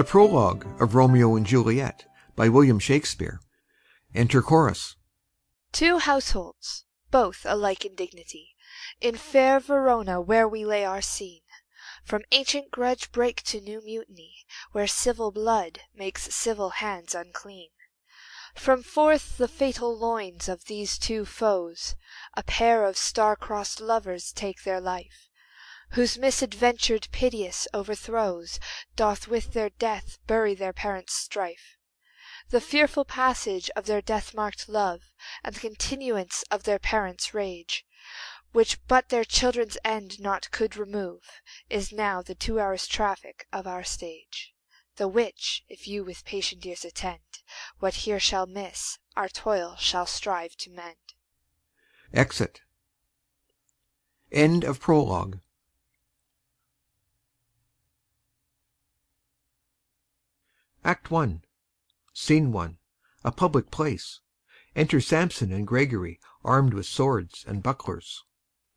The Prologue of Romeo and Juliet by William Shakespeare. Enter Chorus. Two households, both alike in dignity, In fair Verona where we lay our scene, From ancient grudge break to new mutiny, Where civil blood makes civil hands unclean. From forth the fatal loins of these two foes A pair of star crossed lovers take their life, Whose misadventure piteous overthrows Doth with their death bury their parents' strife. The fearful passage of their death marked love, And the continuance of their parents' rage, Which but their children's end not could remove, Is now the two hours' traffic of our stage. The which, if you with patient ears attend, What here shall miss, our toil shall strive to mend. Exit. End of Prologue. Act I. Scene I. A public place. Enter Samson and Gregory armed with swords and bucklers.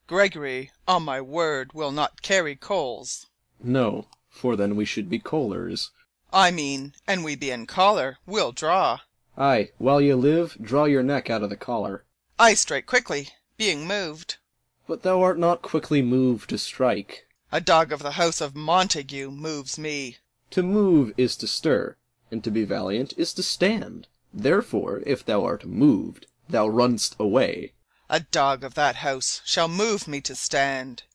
Gregory, on my word, will not carry coals. No, for then we should be colers. I mean, an we be in collar, we'll draw. Ay, while ye live, draw your neck out of the collar. I strike quickly, being moved. But thou art not quickly moved to strike. A dog of the house of Montague moves me. To move is to stir, and to be valiant is to stand. Therefore, if thou art moved, thou runn'st away. A dog of that house shall move me to stand.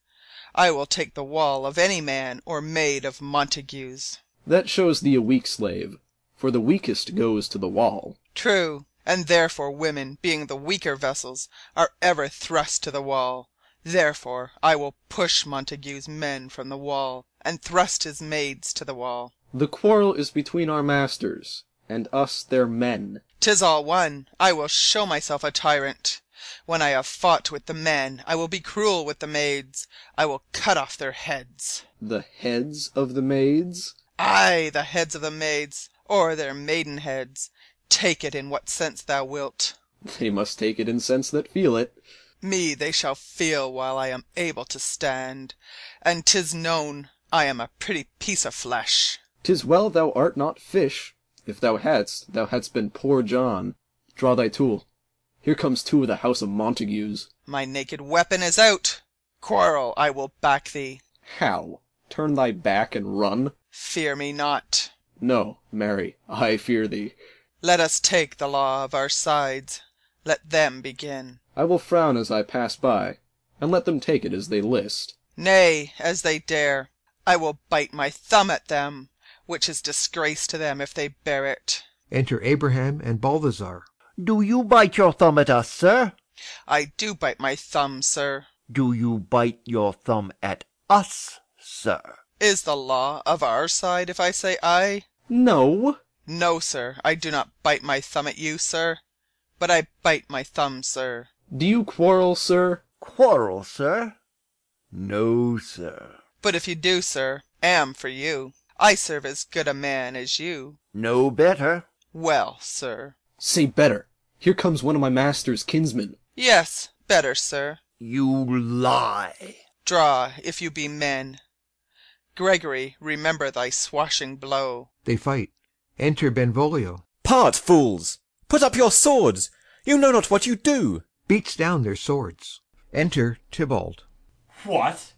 I will take the wall of any man or maid of Montague's. That shows thee a weak slave, for the weakest goes to the wall. True, and therefore women, being the weaker vessels, are ever thrust to the wall. Therefore I will push Montague's men from the wall, and thrust his maids to the wall. The quarrel is between our masters, and us their men. 'Tis all one. I will show myself a tyrant. When I have fought with the men, I will be cruel with the maids. I will cut off their heads. The heads of the maids? Ay, the heads of the maids, or their maiden heads. Take it in what sense thou wilt. They must take it in sense that feel it. Me they shall feel while I am able to stand. And 'tis known I am a pretty piece of flesh. 'Tis well thou art not fish. If thou hadst, thou hadst been poor John. Draw thy tool. Here comes two of the house of Montagues. My naked weapon is out. Quarrel, I will back thee. How? Turn thy back and run? Fear me not. No, marry, I fear thee. Let us take the law of our sides. Let them begin. I will frown as I pass by, and let them take it as they list. Nay, as they dare. I will bite my thumb at them, which is disgrace to them if they bear it. Enter Abraham and Balthazar. Do you bite your thumb at us, sir? I do bite my thumb, sir. Do you bite your thumb at us, sir? Is the law of our side if I say aye? No. No, sir, I do not bite my thumb at you, sir. But I bite my thumb, sir. Do you quarrel, sir? Quarrel, sir? No, sir. But if you do, sir, am for you. I serve as good a man as you. No better. Well, sir. Say better. Here comes one of my master's kinsmen. Yes, better, sir. You lie. Draw, if you be men. Gregory, remember thy swashing blow. They fight. Enter Benvolio. Part, fools! Put up your swords! You know not what you do. Beats down their swords. Enter Tybalt. What?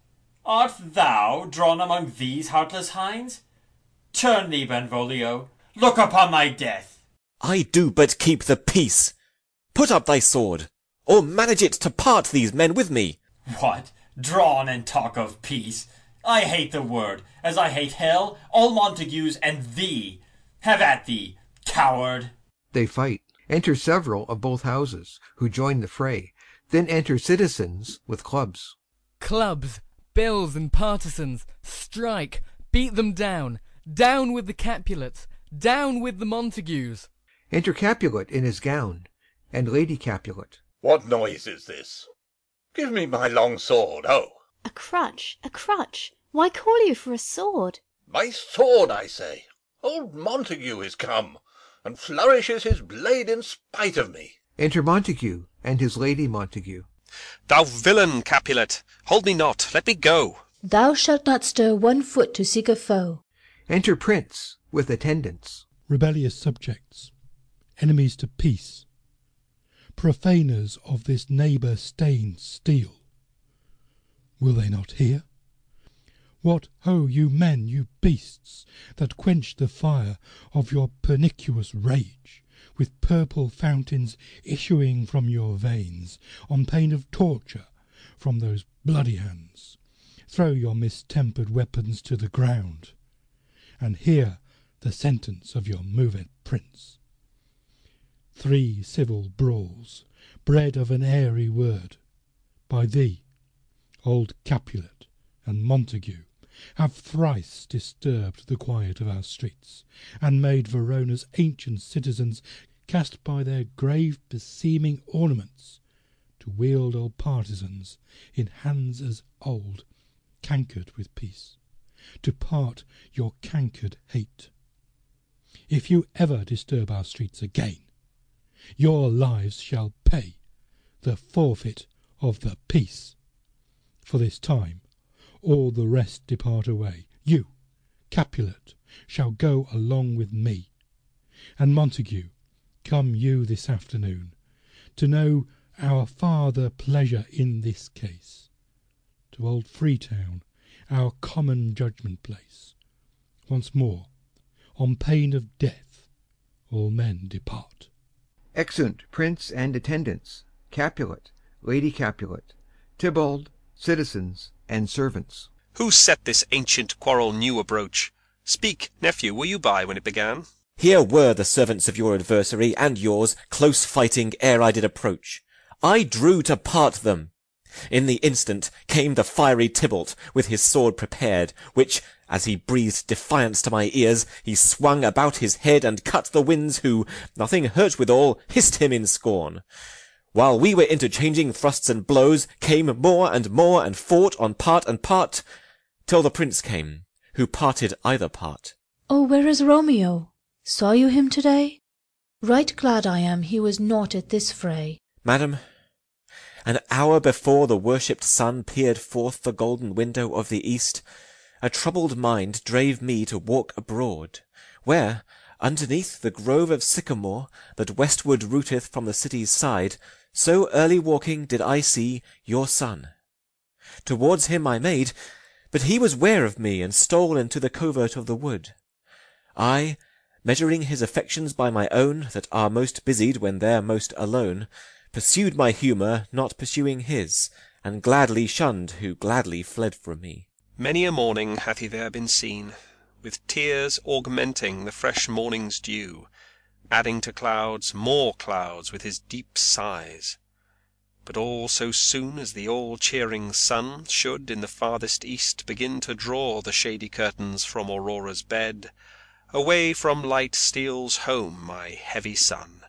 Art thou drawn among these heartless hinds? Turn thee, Benvolio. Look upon my death. I do but keep the peace. Put up thy sword, or manage it to part these men with me. What? Drawn and talk of peace? I hate the word, as I hate hell, all Montagues, and thee. Have at thee, coward. They fight. Enter several of both houses, who join the fray. Then enter citizens with clubs. Clubs, bills, and partisans, strike, beat them down. Down with the Capulets, down with the Montagues. Enter Capulet in his gown, and Lady Capulet. What noise is this? Give me my long sword, ho! A crutch, a crutch. Why call you for a sword? My sword, I say. Old Montague is come, and flourishes his blade in spite of me. Enter Montague and his Lady Montague. Thou villain, Capulet, hold me not, let me go. Thou shalt not stir one foot to seek a foe. Enter Prince with attendants. rebellious subjects, enemies to peace, profaners of this neighbour stained steel. Will they not hear? What, ho, you men, you beasts, that quench the fire of your pernicious rage, with purple fountains issuing from your veins, on pain of torture from those bloody hands, throw your mistempered weapons to the ground, and hear the sentence of your moved prince. Three civil brawls, bred of an airy word, by thee, old Capulet and Montague, have thrice disturbed the quiet of our streets, and made Verona's ancient citizens cast by their grave beseeming ornaments to wield old partisans in hands as old, cankered with peace, to part your cankered hate. If you ever disturb our streets again, your lives shall pay the forfeit of the peace. For this time all the rest depart away. You, Capulet, shall go along with me. And Montague, come you this afternoon, to know our farther pleasure in this case. To old Freetown, our common judgment place. Once more, on pain of death, all men depart. Exeunt Prince and attendants, Capulet, Lady Capulet, Tybalt, citizens, and servants. Who set this ancient quarrel new abroach? Speak, nephew, were you by when it began? Here were the servants of your adversary and yours close fighting ere I did approach. I drew to part them. In the instant came the fiery Tybalt with his sword prepared, which, as he breathed defiance to my ears, he swung about his head and cut the winds who, nothing hurt withal, hissed him in scorn. While we were interchanging thrusts and blows, came more and more and fought on part and part, till the prince came, who parted either part. Oh, where is Romeo? Saw you him to-day? Right glad I am he was not at this fray. Madam, an hour before the worshipped sun peered forth the golden window of the east, a troubled mind drave me to walk abroad, where, underneath the grove of sycamore that westward rooteth from the city's side, so early walking did I see your son. Towards him I made, but he was ware of me, and stole into the covert of the wood. I, measuring his affections by my own, that are most busied when they're most alone, pursued my humour, not pursuing his, and gladly shunned who gladly fled from me. Many a morning hath he there been seen, with tears augmenting the fresh morning's dew, adding to clouds more clouds with his deep sighs. But all so soon as the all cheering sun should in the farthest east begin to draw the shady curtains from Aurora's bed, away from light steals home my heavy son,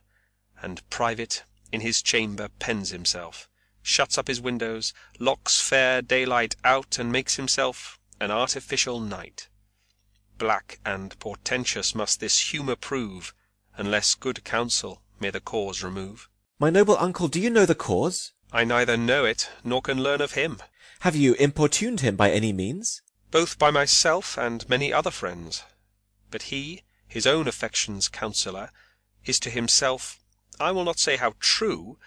and private in his chamber pens himself, shuts up his windows, locks fair daylight out, and makes himself an artificial night. Black and portentous must this humour prove, unless good counsel may the cause remove. My noble uncle, do you know the cause? I neither know it, nor can learn of him. Have you importuned him by any means? Both by myself and many other friends. But he, his own affection's counsellor, is to himself, I will not say how true,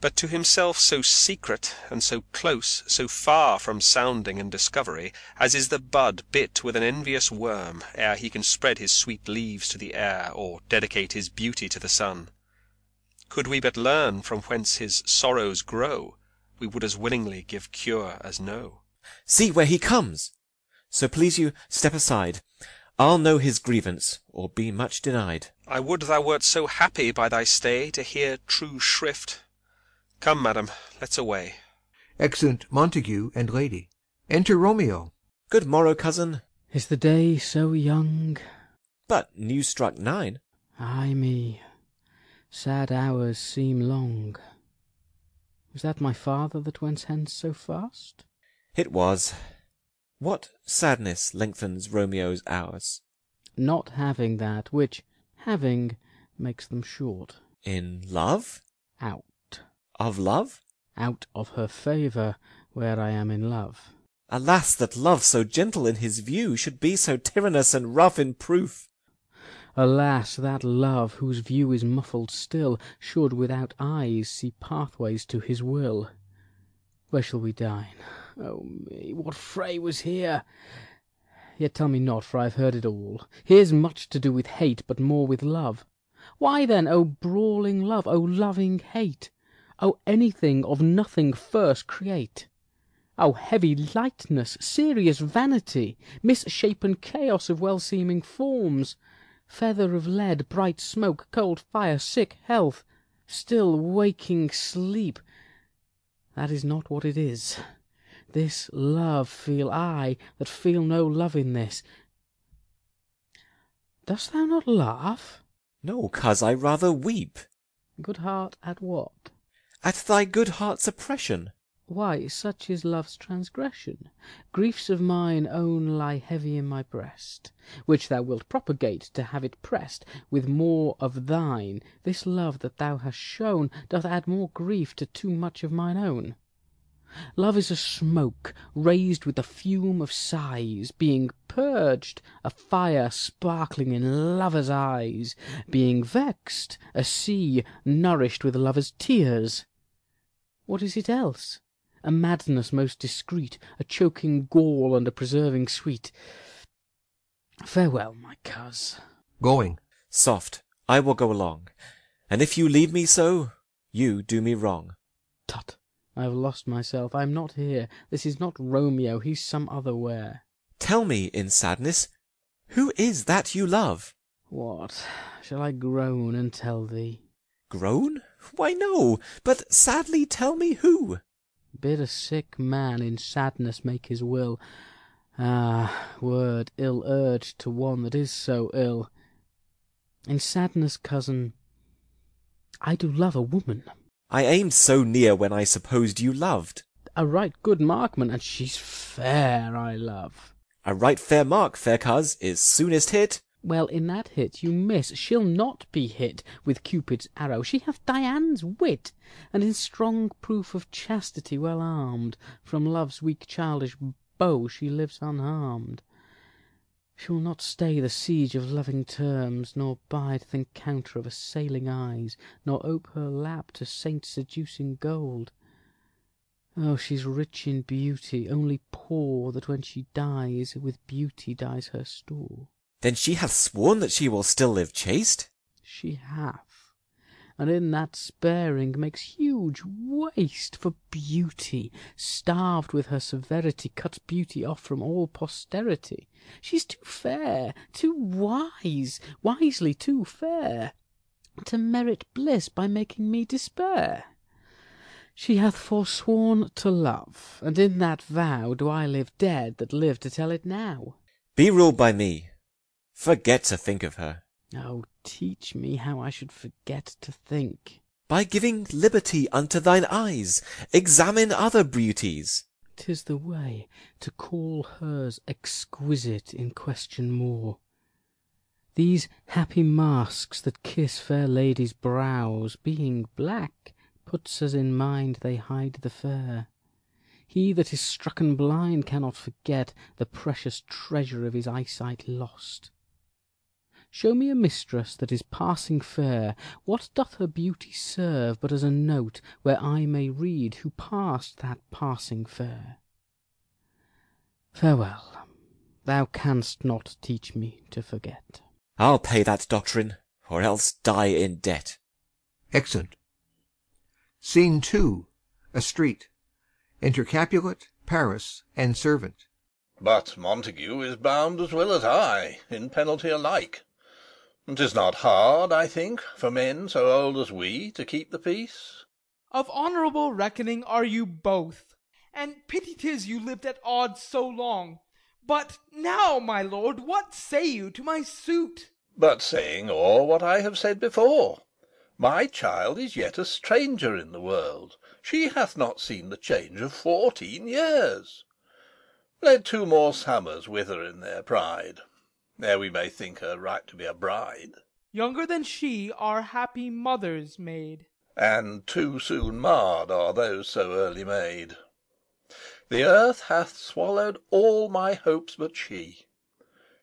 but to himself so secret and so close, so far from sounding and discovery, as is the bud bit with an envious worm, ere he can spread his sweet leaves to the air, or dedicate his beauty to the sun. Could we but learn from whence his sorrows grow, we would as willingly give cure as know. See where he comes! So please you, step aside. I'll know his grievance, or be much denied. I would thou wert so happy by thy stay to hear true shrift. Come, madam, let's away. Exeunt Montague and Lady. Enter Romeo. Good morrow, cousin. Is the day so young? But new struck nine. Ay me, sad hours seem long. Was that my father that went hence so fast? It was. What sadness lengthens Romeo's hours? Not having that which, having, makes them short. In love? Out. Of love? Out of her favour, where I am in love. Alas, that love so gentle in his view Should be so tyrannous and rough in proof! Alas, that love, whose view is muffled still, Should without eyes see pathways to his will! Where shall we dine? Oh me, what fray was here? Yet tell me not, for I've heard it all. Here's much to do with hate, but more with love. Why then, O brawling love, O loving hate? O anything of nothing first create? O heavy lightness, serious vanity, Misshapen chaos of well seeming forms, Feather of lead, bright smoke, cold fire, sick health, Still waking sleep! That is not what it is. This love feel I, that feel no love in this. Dost thou not laugh? No, coz, I rather weep. Good heart, at what? At thy good heart's oppression. Why, such is love's transgression. Griefs of mine own lie heavy in my breast, Which thou wilt propagate, to have it pressed With more of thine. This love that thou hast shown Doth add more grief to too much of mine own. Love is a smoke, raised with the fume of sighs, Being purged, a fire sparkling in lovers' eyes, Being vexed, a sea nourished with lovers' tears. What is it else? A madness most discreet, A choking gall and a preserving sweet. Farewell, my coz. Going. Soft, I will go along, And if you leave me so, you do me wrong. Tut! I have lost myself. I am not here. This is not Romeo. He's some other where. Tell me, in sadness, who is that you love? What? Shall I groan and tell thee? Groan? Why, no. But sadly tell me who. Bid a sick man in sadness make his will. Ah, word ill urged to one that is so ill. In sadness, cousin, I do love a woman. I aimed so near when I supposed you loved. A right good markman, and she's fair, I love. A right fair mark, fair coz, is soonest hit. Well, in that hit you miss. She'll not be hit with Cupid's arrow. She hath Dian's wit, and in strong proof of chastity well armed, From love's weak childish bow she lives unharmed. She will not stay the siege of loving terms, Nor bide th' encounter of assailing eyes, Nor ope her lap to saint seducing gold. Oh, she's rich in beauty, only poor That when she dies, with beauty dies her store. Then she hath sworn that she will still live chaste? She hath, and in that sparing Makes huge waste for beauty, Starved with her severity, Cuts beauty off from all posterity. She's too fair, too wise, wisely too fair, To merit bliss by making me despair. She hath forsworn to love, and in that vow Do I live dead that live to tell it now. Be ruled by me. Forget to think of her. Oh, teach me how I should forget to think. By giving liberty unto thine eyes, examine other beauties. 'Tis the way to call hers exquisite in question more. These happy masks that kiss fair ladies' brows, Being black, puts us in mind they hide the fair. He that is strucken blind cannot forget The precious treasure of his eyesight lost. Show me a mistress that is passing fair, What doth her beauty serve but as a note Where I may read who passed that passing fair? Farewell, thou canst not teach me to forget. I'll pay that doctrine, or else die in debt. Exeunt. Scene II. A street. Enter Capulet, Paris, and Servant. But Montague is bound as well as I, in penalty alike. 'Tis not hard, I think, for men so old as we to keep the peace. Of honourable reckoning are you both, and pity 'tis you lived at odds so long. But now, my lord, what say you to my suit? But saying o'er what I have said before. My child is yet a stranger in the world. She hath not seen the change of fourteen years. Let two more summers wither in their pride, ere we may think her right to be a bride. Younger than she are happy mothers made. And too soon marred are those so early made. The earth hath swallowed all my hopes but she.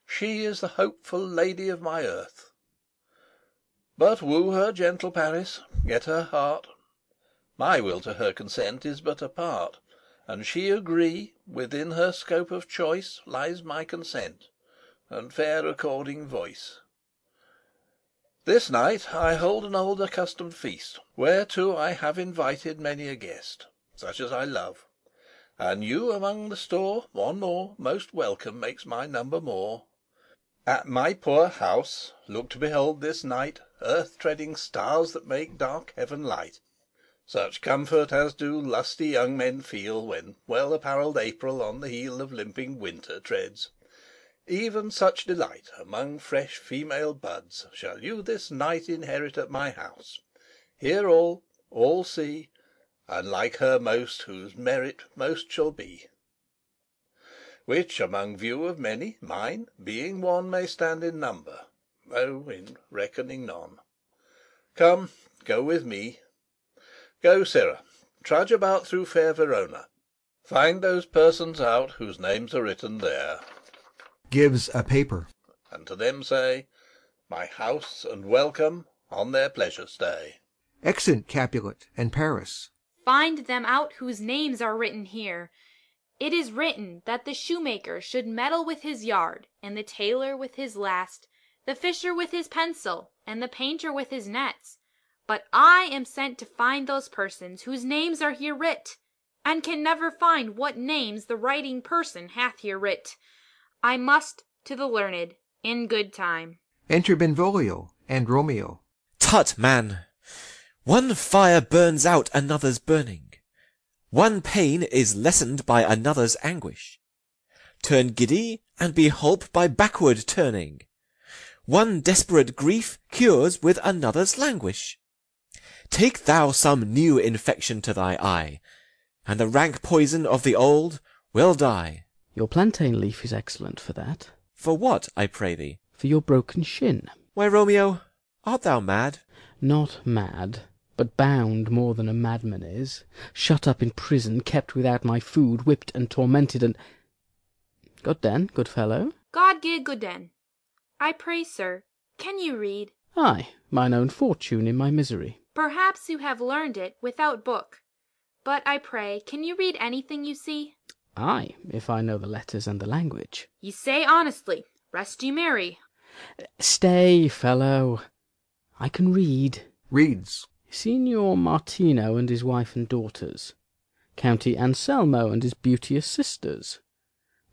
She is the hopeful lady of my earth. But woo her, gentle Paris, get her heart. My will to her consent is but a part, And she agree, within her scope of choice Lies my consent, and fair according voice. This night I hold an old accustomed feast, Whereto I have invited many a guest, Such as I love; and you among the store, One more, most welcome makes my number more. At my poor house look to behold this night Earth treading stars that make dark heaven light; Such comfort as do lusty young men feel When well apparelled April on the heel Of limping Winter treads; even such delight Among fresh female buds shall you this night Inherit at my house, hear all, all see, And like her most whose merit most shall be which among view of many, mine, being one, May stand in number, though in reckoning none. Come, go with me. Go, Sirrah, trudge about through fair Verona. Find those persons out whose names are written there, Gives a paper. And to them say, My house and welcome on their pleasure stay. Exeunt Capulet and Paris. Find them out whose names are written here. It is written that the shoemaker should meddle with his yard, and the tailor with his last, the fisher with his pencil, and the painter with his nets. But I am sent to find those persons whose names are here writ, and can never find what names the writing person hath here writ. I must to the learned in good time. Enter Benvolio and Romeo. Tut, man! One fire burns out another's burning. One pain is lessened by another's anguish. Turn giddy, and be holp by backward turning. One desperate grief cures with another's languish. Take thou some new infection to thy eye, And the rank poison of the old will die. Your plantain leaf is excellent for that. For what, I pray thee? For your broken shin. Why, Romeo, art thou mad? Not mad but bound more than a madman is, shut up in prison, kept without my food, whipped and tormented, and God den, good fellow. God give good den. I pray, sir, can you read? Ay, mine own fortune in my misery. Perhaps you have learned it without book. But I pray, can you read anything you see? Ay, if I know the letters and the language. You say honestly, rest you merry. Stay, fellow. I can read. Reads. Signor Martino and his wife and daughters, County Anselmo and his beauteous sisters,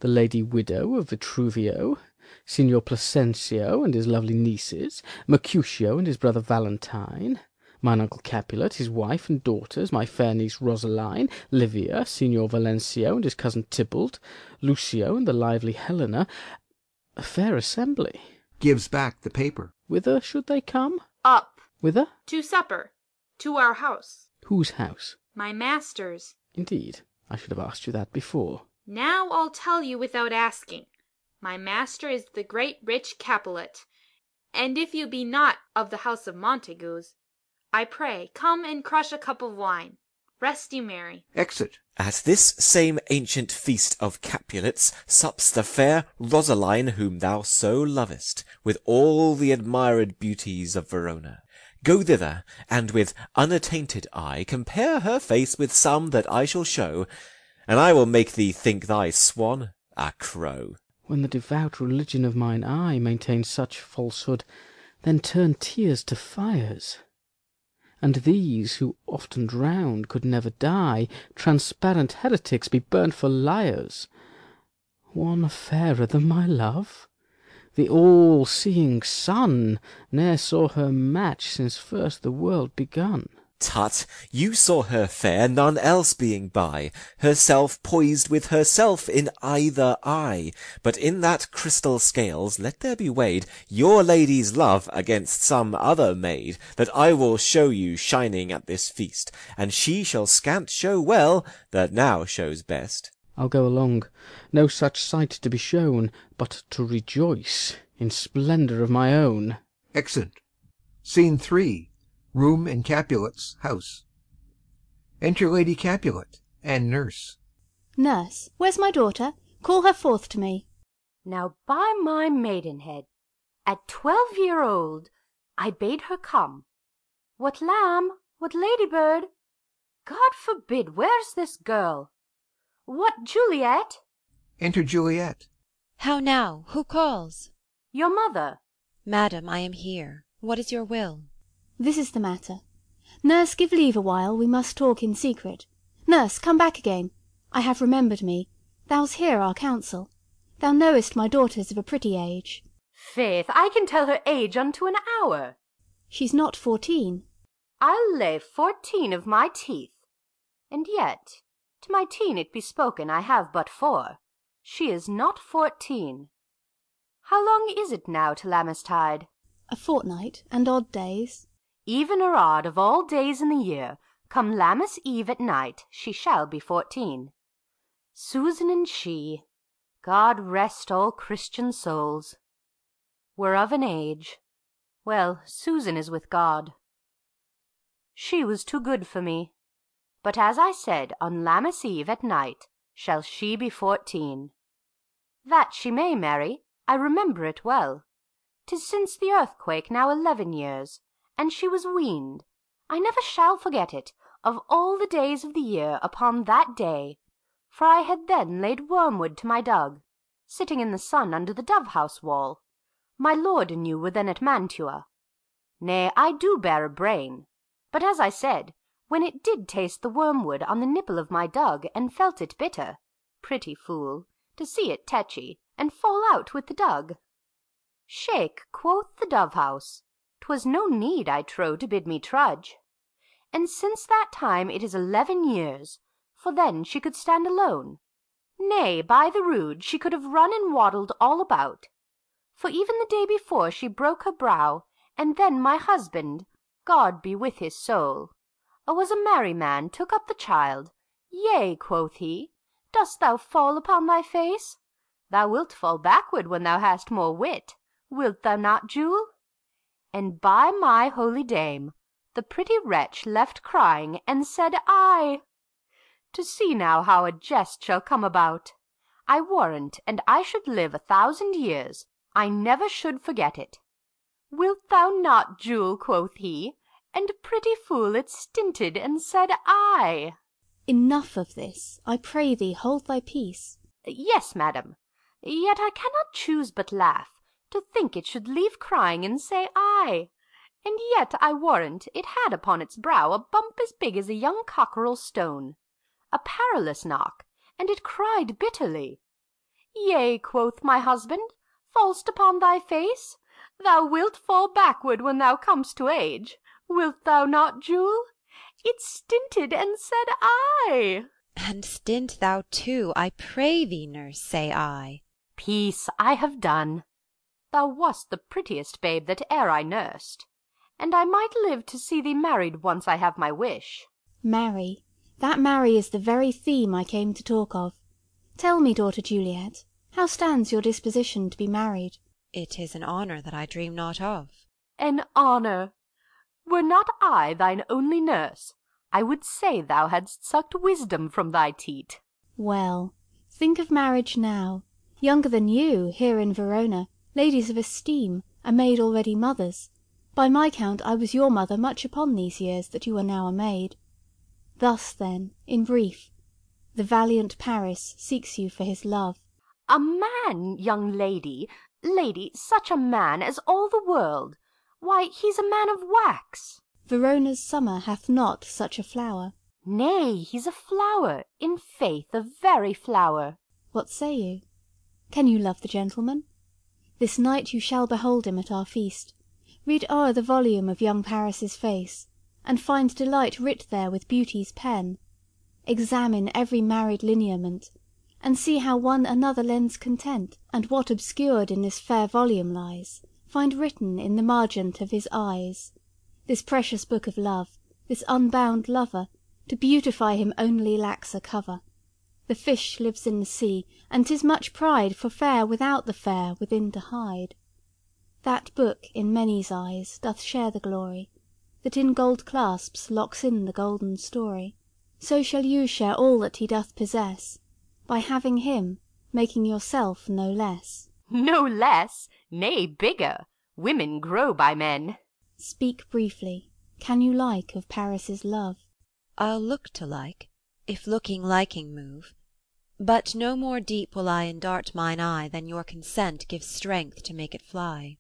the lady widow of Vitruvio, Signor Placentio and his lovely nieces, Mercutio and his brother Valentine, mine uncle Capulet, his wife and daughters, my fair niece Rosaline, Livia, Signor Valentio and his cousin Tybalt, Lucio and the lively Helena, a fair assembly. Gives back the paper. Whither should they come? Up. Whither? To supper. To our house. Whose house? My master's. Indeed, I should have asked you that before. Now I'll tell you without asking. My master is the great rich Capulet, and if you be not of the house of Montagues, I pray come and crush a cup of wine. Rest you merry. Exit. At this same ancient feast of Capulets sups the fair Rosaline whom thou so lovest, with all the admired beauties of Verona. Go thither, and with unattainted eye Compare her face with some that I shall show, And I will make thee think thy swan a crow. When the devout religion of mine eye Maintains such falsehood, then turn tears to fires; And these, who often drowned, could never die, Transparent heretics, be burnt for liars. One fairer than my love? The all seeing sun Ne'er saw her match since first the world begun. Tut! you saw her fair, none else being by, Herself poised with herself in either eye; But in that crystal scales let there be weighed Your lady's love against some other maid, That I will show you shining at this feast, And she shall scant show well that now shows best. I'll go along. No such sight to be shown, But to rejoice in splendour of my own. [Exit. Scene III. Room in Capulet's house. Enter Lady Capulet and Nurse. Nurse, where's my daughter? Call her forth to me. Now by my maidenhead, at twelve year old, I bade her come. What lamb? What ladybird? God forbid, where's this girl? What, Juliet? Enter Juliet. How now? Who calls? Your mother. Madam, I am here. What is your will? This is the matter. Nurse, give leave awhile, we must talk in secret. Nurse, come back again. I have remembered me. Thou's hear our counsel. Thou knowest my daughter's of a pretty age. Faith, I can tell her age unto an hour. She's not fourteen. I'll lay fourteen of my teeth. And yet, to my teen it be spoken, I have but four. She is not fourteen. How long is it now to Lammastide? A fortnight, and odd days. Even or odd of all days in the year, come Lammas Eve at night, she shall be fourteen. Susan and she, God rest all Christian souls, were of an age well, Susan is with God. She was too good for me. But as I said, on Lammas Eve at night shall she be fourteen. That she may, Mary, I remember it well. 'Tis since the earthquake now eleven years, and she was weaned. I never shall forget it, of all the days of the year, upon that day, for I had then laid wormwood to my dug, sitting in the sun under the dove-house wall. My lord and you were then at Mantua. Nay, I do bear a brain. But as I said, when it did taste the wormwood on the nipple of my dug, and felt it bitter, pretty fool, to see it tetchy, and fall out with the dug. Shake, quoth the dove-house, 'twas no need, I trow, to bid me trudge. And since that time it is eleven years, for then she could stand alone. Nay, by the rood, she could have run and waddled all about. For even the day before she broke her brow, and then my husband, God be with his soul, a was a merry man, took up the child. Yea, quoth he, dost thou fall upon thy face? Thou wilt fall backward when thou hast more wit, wilt thou not, Jule? And by my holy dame, the pretty wretch left crying, and said I. To see now how a jest shall come about. I warrant, and I should live a thousand years, I never should forget it. Wilt thou not, Jule, quoth he, and pretty fool it stinted, and said I. Enough of this. I pray thee hold thy peace. Yes, madam. Yet I cannot choose but laugh, to think it should leave crying and say I. And yet I warrant it had upon its brow a bump as big as a young cockerel stone, a perilous knock, and it cried bitterly. Yea, quoth my husband, fall'st upon thy face? Thou wilt fall backward when thou comest to age, wilt thou not, Jule? It stinted and said I. And stint thou too, I pray thee, nurse, say I. Peace, I have done. Thou wast the prettiest babe that e'er I nursed, and I might live to see thee married once I have my wish. Marry, that marry is the very theme I came to talk of. Tell me, daughter Juliet, how stands your disposition to be married? It is an honour that I dream not of. An honour! Were not I thine only nurse, I would say thou hadst sucked wisdom from thy teat. Well, think of marriage now. Younger than you, here in Verona, ladies of esteem, are made already mothers. By my count I was your mother much upon these years that you are now a maid. Thus, then, in brief, the valiant Paris seeks you for his love. A man, young lady, lady, such a man as all the world! Why, he's a man of wax. Verona's summer hath not such a flower. Nay, he's a flower, in faith, a very flower. What say you? Can you love the gentleman? This night you shall behold him at our feast. Read o'er the volume of young Paris's face, and find delight writ there with beauty's pen. Examine every married lineament, and see how one another lends content, and what obscured in this fair volume lies, find written in the margent of his eyes. This precious book of love, this unbound lover, to beautify him only lacks a cover. The fish lives in the sea, and 'tis much pride for fair without the fair within to hide. That book in many's eyes doth share the glory, that in gold clasps locks in the golden story. So shall you share all that he doth possess, by having him, making yourself no less. No less, nay, bigger. Women grow by men. Speak briefly. Can you like of Paris's love? I'll look to like, if looking liking move. But no more deep will I endart mine eye Than your consent gives strength to make it fly.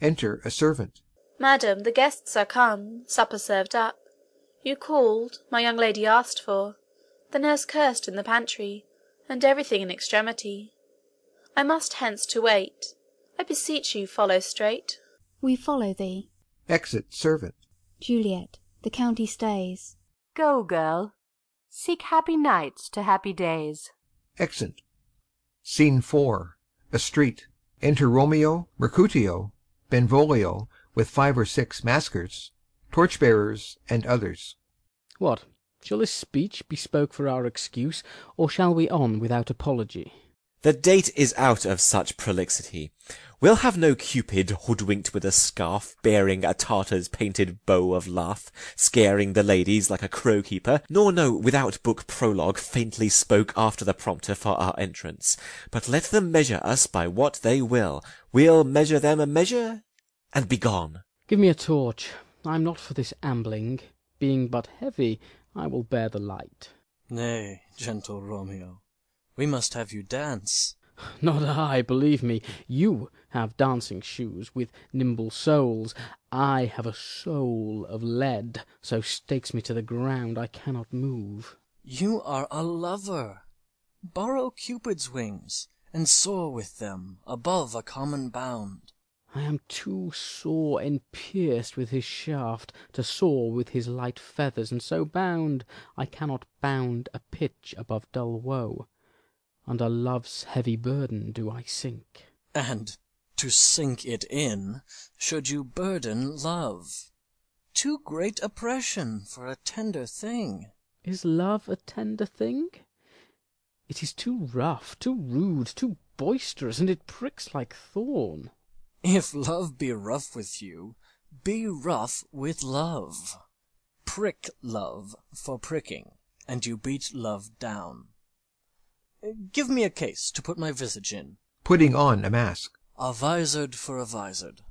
Enter a Servant. Madam, the guests are come, supper served up. You called, my young lady asked for, the nurse cursed in the pantry, and everything in extremity. I must hence to wait. I beseech you follow straight. We follow thee. Exit Servant. Juliet, the county stays. Go, girl. Seek happy nights to happy days. Exit. Scene IV. A street. Enter Romeo, Mercutio, Benvolio, with five or six maskers, torchbearers, and others. What, shall this speech be spoke for our excuse, or shall we on without apology? The date is out of such prolixity. We'll have no Cupid hoodwinked with a scarf, Bearing a Tartar's painted bow of laugh, Scaring the ladies like a crow keeper, nor no without book prologue Faintly spoke after the prompter for our entrance. But let them measure us by what they will, We'll measure them a measure, and be gone. Give me a torch. I'm not for this ambling. Being but heavy, I will bear the light. Nay, gentle Romeo, we must have you dance. Not I, believe me. You have dancing shoes with nimble soles. I have a soul of lead, so stakes me to the ground I cannot move. You are a lover. Borrow Cupid's wings, and soar with them above a common bound. I am too sore and pierced with his shaft to soar with his light feathers, and so bound I cannot bound a pitch above dull woe. Under love's heavy burden do I sink. And to sink it in, should you burden love. Too great oppression for a tender thing. Is love a tender thing? It is too rough, too rude, too boisterous, and it pricks like thorn. If love be rough with you, be rough with love. Prick love for pricking, and you beat love down. Give me a case to put my visage in. Putting on a mask. A visored for a vizard.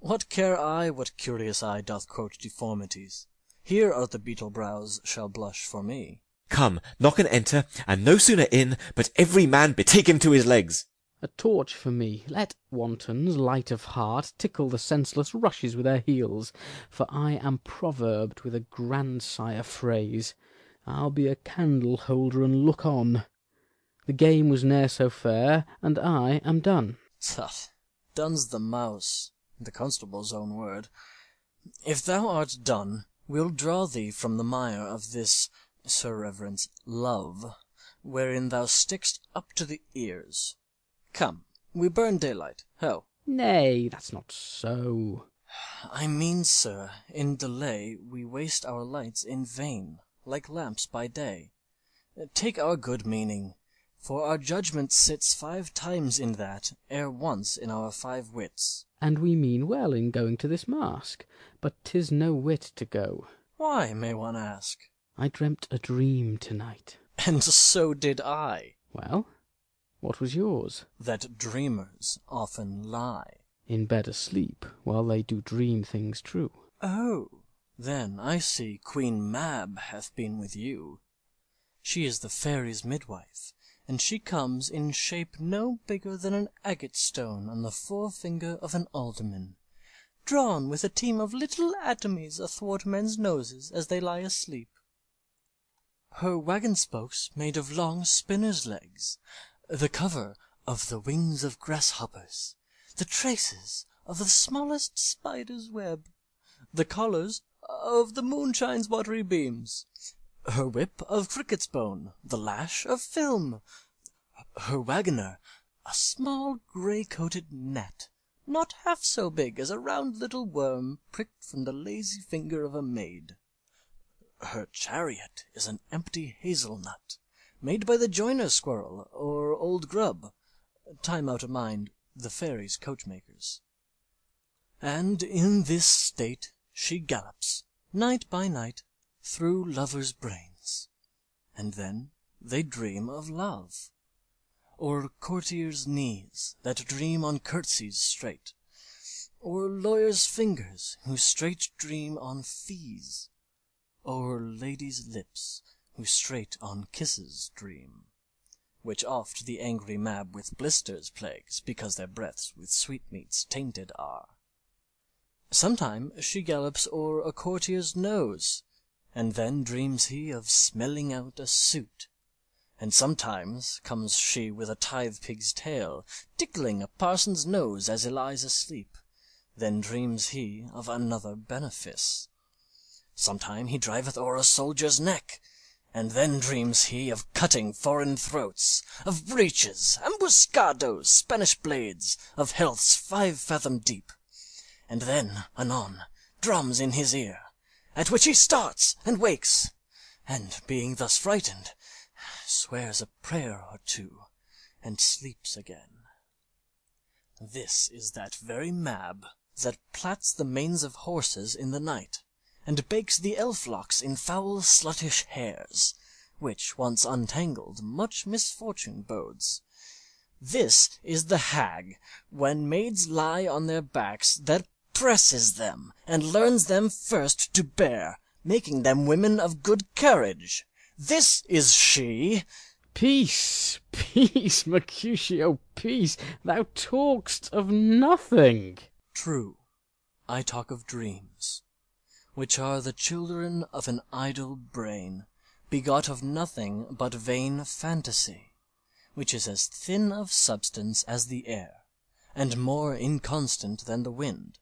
What care I what curious eye doth quote deformities? Here are the beetle brows shall blush for me. Come, knock and enter, and no sooner in, but every man betake him to his legs. A torch for me. Let wantons, light of heart, tickle the senseless rushes with their heels, for I am proverbed with a grandsire phrase. I'll be a candle holder and look on. The game was ne'er so fair, and I am done. Tut, done's the mouse, the constable's own word. If thou art done, we'll draw thee from the mire of this, Sir Reverence, love, wherein thou stick'st up to the ears. Come, we burn daylight. Ho! Nay, that's not so. I mean, sir, in delay we waste our lights in vain, like lamps by day. Take our good meaning, for our judgment sits five times in that, ere once in our five wits. And we mean well in going to this mask, but 'tis no wit to go. Why, may one ask? I dreamt a dream to-night. And so did I. Well, what was yours? That dreamers often lie. In bed asleep, while they do dream things true. Oh, then I see Queen Mab hath been with you. She is the fairies' midwife, and she comes in shape no bigger than an agate stone on the forefinger of an alderman, drawn with a team of little atomies athwart men's noses as they lie asleep. Her waggon spokes made of long spinner's legs, the cover of the wings of grasshoppers, the traces of the smallest spider's web, the collars of the moonshine's watery beams, her whip of cricket's bone, the lash of film, her waggoner a small grey-coated gnat, not half so big as a round little worm pricked from the lazy finger of a maid. Her chariot is an empty hazel nut, made by the joiner squirrel or old grub, time out of mind the fairies' coachmakers. And in this state she gallops, night by night, through lovers' brains. And then, they dream of love. Or courtiers' knees, that dream on curtsies straight. Or lawyers' fingers, who straight dream on fees. Or ladies' lips, who straight on kisses dream. Which oft the angry Mab with blisters plagues, Because their breaths with sweetmeats tainted are. Sometime she gallops o'er a courtier's nose, And then dreams he of smelling out a suit. And sometimes comes she with a tithe pig's tail, Tickling a parson's nose as he lies asleep, Then dreams he of another benefice. Sometime he driveth o'er a soldier's neck, And then dreams he of cutting foreign throats, Of breaches, ambuscadoes, Spanish blades, Of healths five fathom deep. And then, anon, drums in his ear, At which he starts and wakes, and being thus frightened, Swears a prayer or two, and sleeps again. This is that very Mab that plats the manes of horses in the night, And bakes the elf locks in foul sluttish hairs, Which, once untangled, much misfortune bodes. This is the hag, when maids lie on their backs, That presses them, and learns them first to bear, Making them women of good courage. This is she. Peace, peace, Mercutio, peace! Thou talk'st of nothing. True, I talk of dreams, which are the children of an idle brain, Begot of nothing but vain fantasy, Which is as thin of substance as the air, And more inconstant than the wind,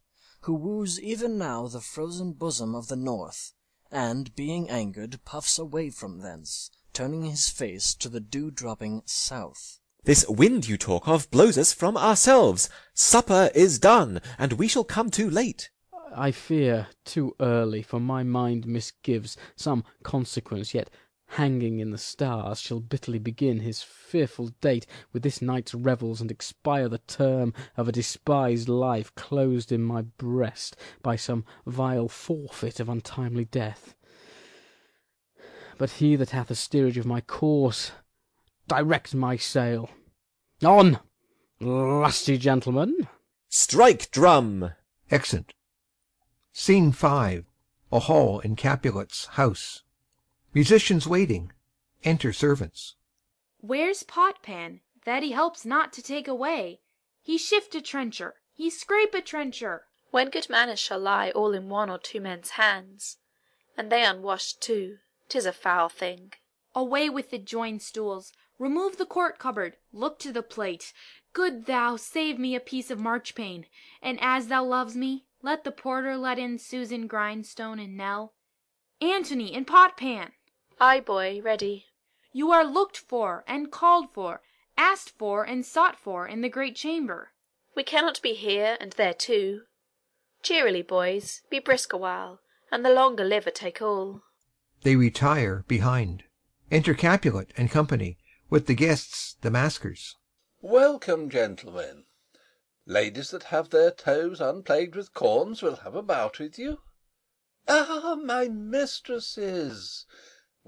Who woos even now the frozen bosom of the north, And, being angered, puffs away from thence, Turning his face to the dew dropping south. This wind you talk of blows us from ourselves. Supper is done, and we shall come too late. I fear too early, for my mind misgives Some consequence yet hanging in the stars Shall bitterly begin his fearful date With this night's revels, and expire the term Of a despised life closed in my breast By some vile forfeit of untimely death. But he that hath the steerage of my course, Direct my sail. On, lusty gentlemen! Strike, drum! Exit. Scene V. A hall in Capulet's house. Musicians waiting. Enter servants. Where's Potpan, that he helps not to take away? He shift a trencher, he scrape a trencher. When good manners shall lie all in one or two men's hands, and they unwashed too, 'tis a foul thing. Away with the joined stools, remove the court cupboard, look to the plate. Good thou save me a piece of marchpane, and as thou loves me, let the porter let in Susan Grindstone and Nell. Antony and Potpan! Ay, boy, ready. You are looked for and called for, asked for and sought for in the great chamber. We cannot be here and there too. Cheerily, boys, be brisk awhile, and the longer liver take all. They retire behind. Enter Capulet and company, with the guests the maskers. Welcome, gentlemen. Ladies that have their toes unplagued with corns will have a bout with you. Ah, my mistresses!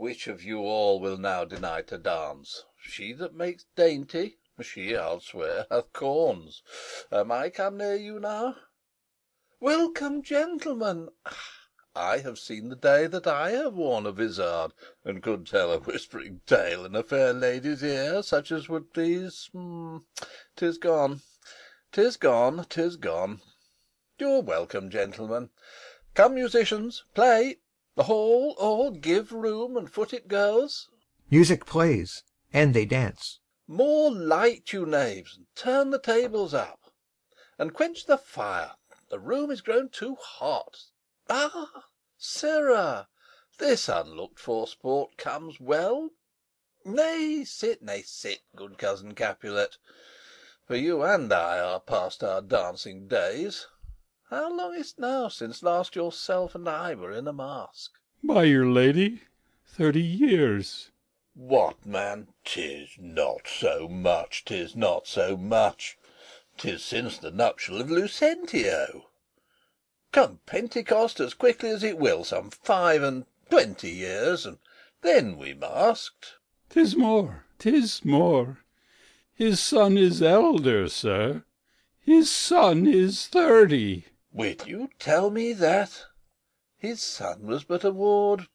Which of you all will now deny to dance? She that makes dainty, she, I'll swear, hath corns. Am I come near you now? Welcome, gentlemen! I have seen the day that I have worn a vizard, and could tell a whispering tale in a fair lady's ear, such as would please. Hmm, 'tis gone, 'tis gone, 'tis gone. You're welcome, gentlemen. Come, musicians, play. All, all, give room, and foot it, girls. Music plays, and they dance. More light, you knaves, and turn the tables up. And quench the fire, the room is grown too hot. Ah, sirrah! this unlooked for sport comes well. Nay, sit, nay, sit, good cousin Capulet, for you and I are past our dancing days. How long is't now since last yourself and I were in a mask? By your lady, thirty years. What, man! 'Tis not so much, 'tis not so much. much. 'Tis since the nuptial of Lucentio. Come Pentecost, as quickly as it will, some five and twenty years, and then we masked. 'Tis more, 'tis more. His son is elder, sir. His son is thirty. Will you tell me that? His son was but a ward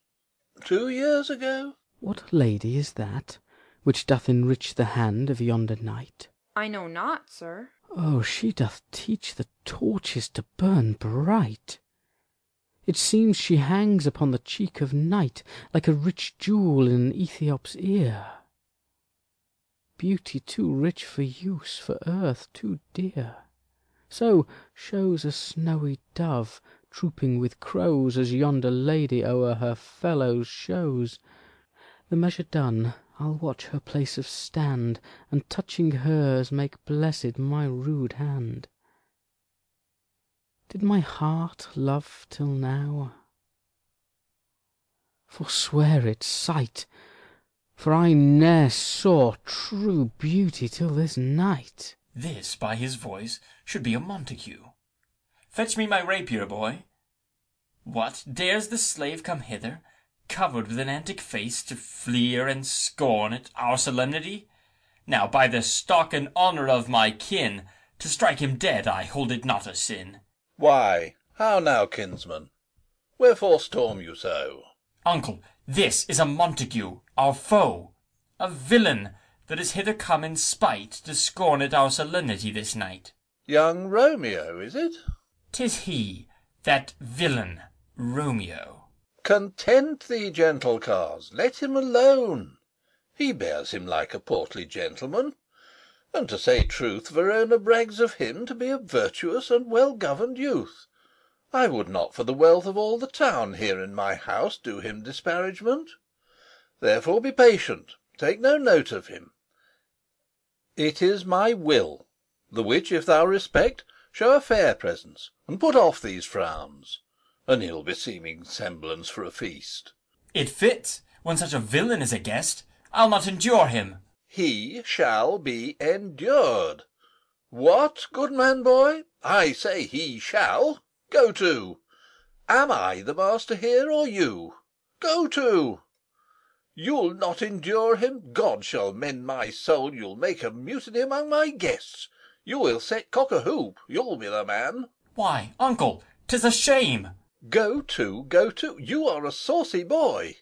two years ago. What lady is that which doth enrich the hand of yonder knight? I know not, sir. Oh, she doth teach the torches to burn bright. It seems she hangs upon the cheek of night Like a rich jewel in an Ethiop's ear. Beauty too rich for use, for earth too dear. So shows a snowy dove trooping with crows As yonder lady o'er her fellows shows. The measure done, I'll watch her place of stand, And touching hers make blessed my rude hand. Did my heart love till now? Forswear it, sight, For I ne'er saw true beauty till this night. This, by his voice, should be a Montague. Fetch me my rapier, boy. What, dares the slave come hither, covered with an antic face, to fleer and scorn at our solemnity? Now, by the stock and honour of my kin, to strike him dead I hold it not a sin. Why, how now, kinsman? Wherefore storm you so? Uncle, this is a Montague, our foe, a villain that is hither come in spite to scorn at our solemnity this night. Young Romeo, is it? 'Tis he, that villain Romeo. Content thee, gentle cars, let him alone. He bears him like a portly gentleman. And to say truth, Verona brags of him to be a virtuous and well governed youth. I would not for the wealth of all the town here in my house do him disparagement. Therefore be patient, take no note of him. It is my will, the which if thou respect, show a fair presence, and put off these frowns. An ill beseeming semblance for a feast. It fits, when such a villain is a guest. I'll not endure him. He shall be endured. What, good man boy? I say he shall. Go to. Am I the master here, or you? Go to. You'll not endure him? God shall mend my soul, you'll make a mutiny among my guests. You will set cock a hoop, you'll be the man. Why, uncle, 'tis a shame. Go to, go to. You are a saucy boy.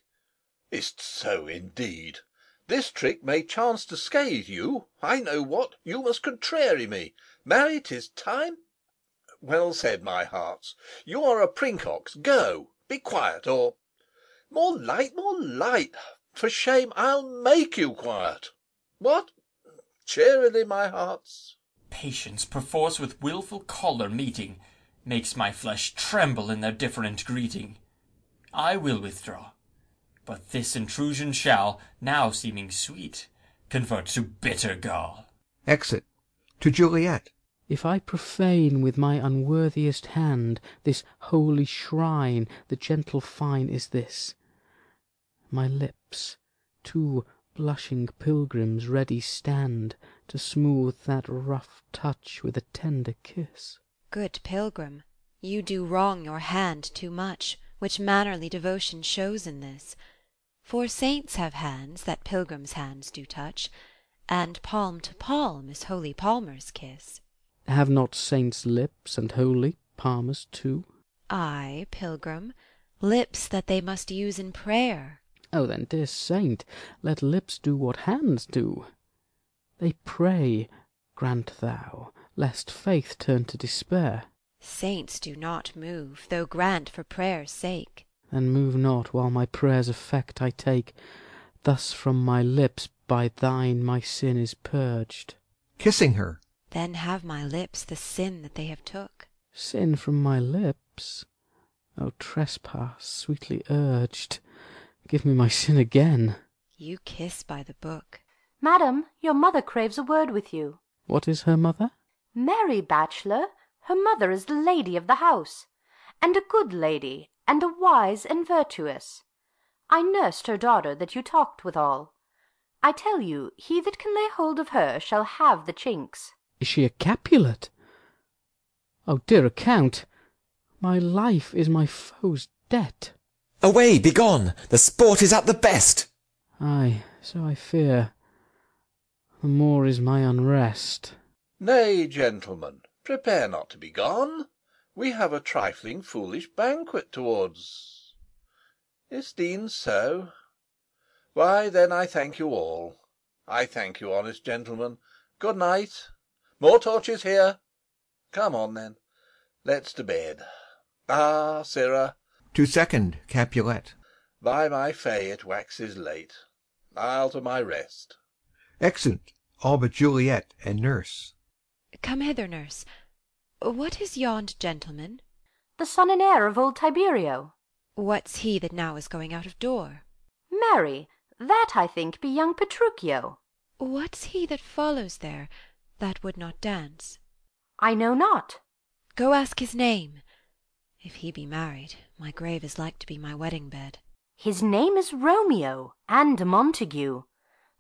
Is't so, indeed? This trick may chance to scathe you. I know what, you must contrary me. Marry, 'tis time. Well said, my hearts. You are a princox. Go. Be quiet, or More light, more light. For shame, I'll make you quiet. What? Cheerily, my hearts. Patience, perforce with wilful choler meeting, Makes my flesh tremble in their different greeting. I will withdraw; but this intrusion shall, Now seeming sweet, convert to bitter gall. Exit. [To Juliet.] If I profane with my unworthiest hand This holy shrine, the gentle fine is this: My lips, two blushing pilgrims, ready stand To smooth that rough touch with a tender kiss. Good pilgrim, you do wrong your hand too much, Which mannerly devotion shows in this. For saints have hands that pilgrims' hands do touch, And palm to palm is holy palmers' kiss. Have not saints lips, and holy palmers too? Ay, pilgrim, lips that they must use in prayer. O then, dear saint, let lips do what hands do. They pray, grant thou, lest faith turn to despair. Saints do not move, though grant for prayer's sake. Then move not while my prayer's effect I take. Thus from my lips by thine my sin is purged. [Kissing her.] Then have my lips the sin that they have took. Sin from my lips? O trespass sweetly urged, Give me my sin again. You kiss by the book. Madam, your mother craves a word with you. What is her mother? Mary Bachelor, her mother is the lady of the house, and a good lady, and a wise and virtuous. I nursed her daughter that you talked withal. I tell you, he that can lay hold of her shall have the chinks. Is she a Capulet? O dear account, my life is my foe's debt. Away, begone! The sport is at the best. Ay, so I fear. The more is my unrest. Nay, gentlemen, prepare not to be gone. We have a trifling foolish banquet towards. Is't so? Why, then I thank you all. I thank you, honest gentlemen. Good night. More torches here. Come on, then. Let's to bed. Ah, sirrah, To Second Capulet. by my fay it waxes late. I'll to my rest. Exeunt all but Juliet and Nurse. Come hither, nurse. What is yond gentleman? The son and heir of old Tiberio. What's he that now is going out of door? Marry, that I think be young Petruchio. What's he that follows there, that would not dance? I know not. Go ask his name. If he be married, my grave is like to be my wedding bed. His name is Romeo, and a Montague,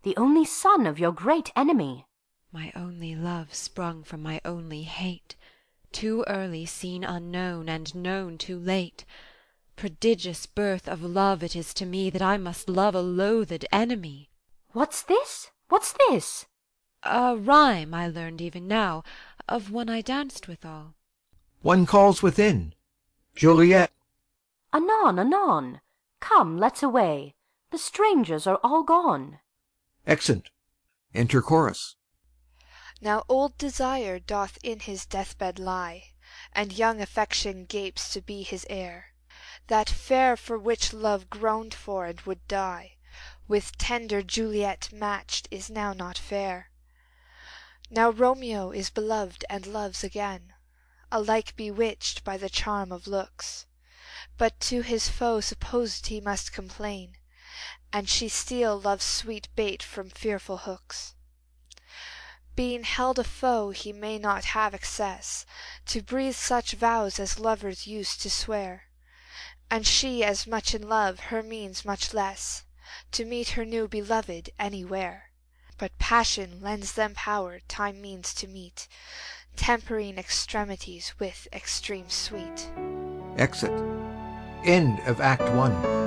the only son of your great enemy. My only love sprung from my only hate, Too early seen unknown, and known too late. Prodigious birth of love it is to me That I must love a loathed enemy. What's this? What's this? A rhyme I learned even now, Of one I danced withal. One calls within. Juliet. Anon, anon. Come, let's away. The strangers are all gone. Exeunt. Enter Chorus. Now old Desire doth in his deathbed lie, And young Affection gapes to be his heir. That fair for which Love groaned for and would die, With tender Juliet matched is now not fair. Now Romeo is beloved and loves again, Alike bewitched by the charm of looks; But to his foe supposed he must complain, And she steal Love's sweet bait from fearful hooks. Being held a foe he may not have access To breathe such vows as lovers use to swear; And she as much in love, her means much less, To meet her new beloved anywhere. But passion lends them power time means to meet, Tempering extremities with extreme sweet. Exit. End of Act One.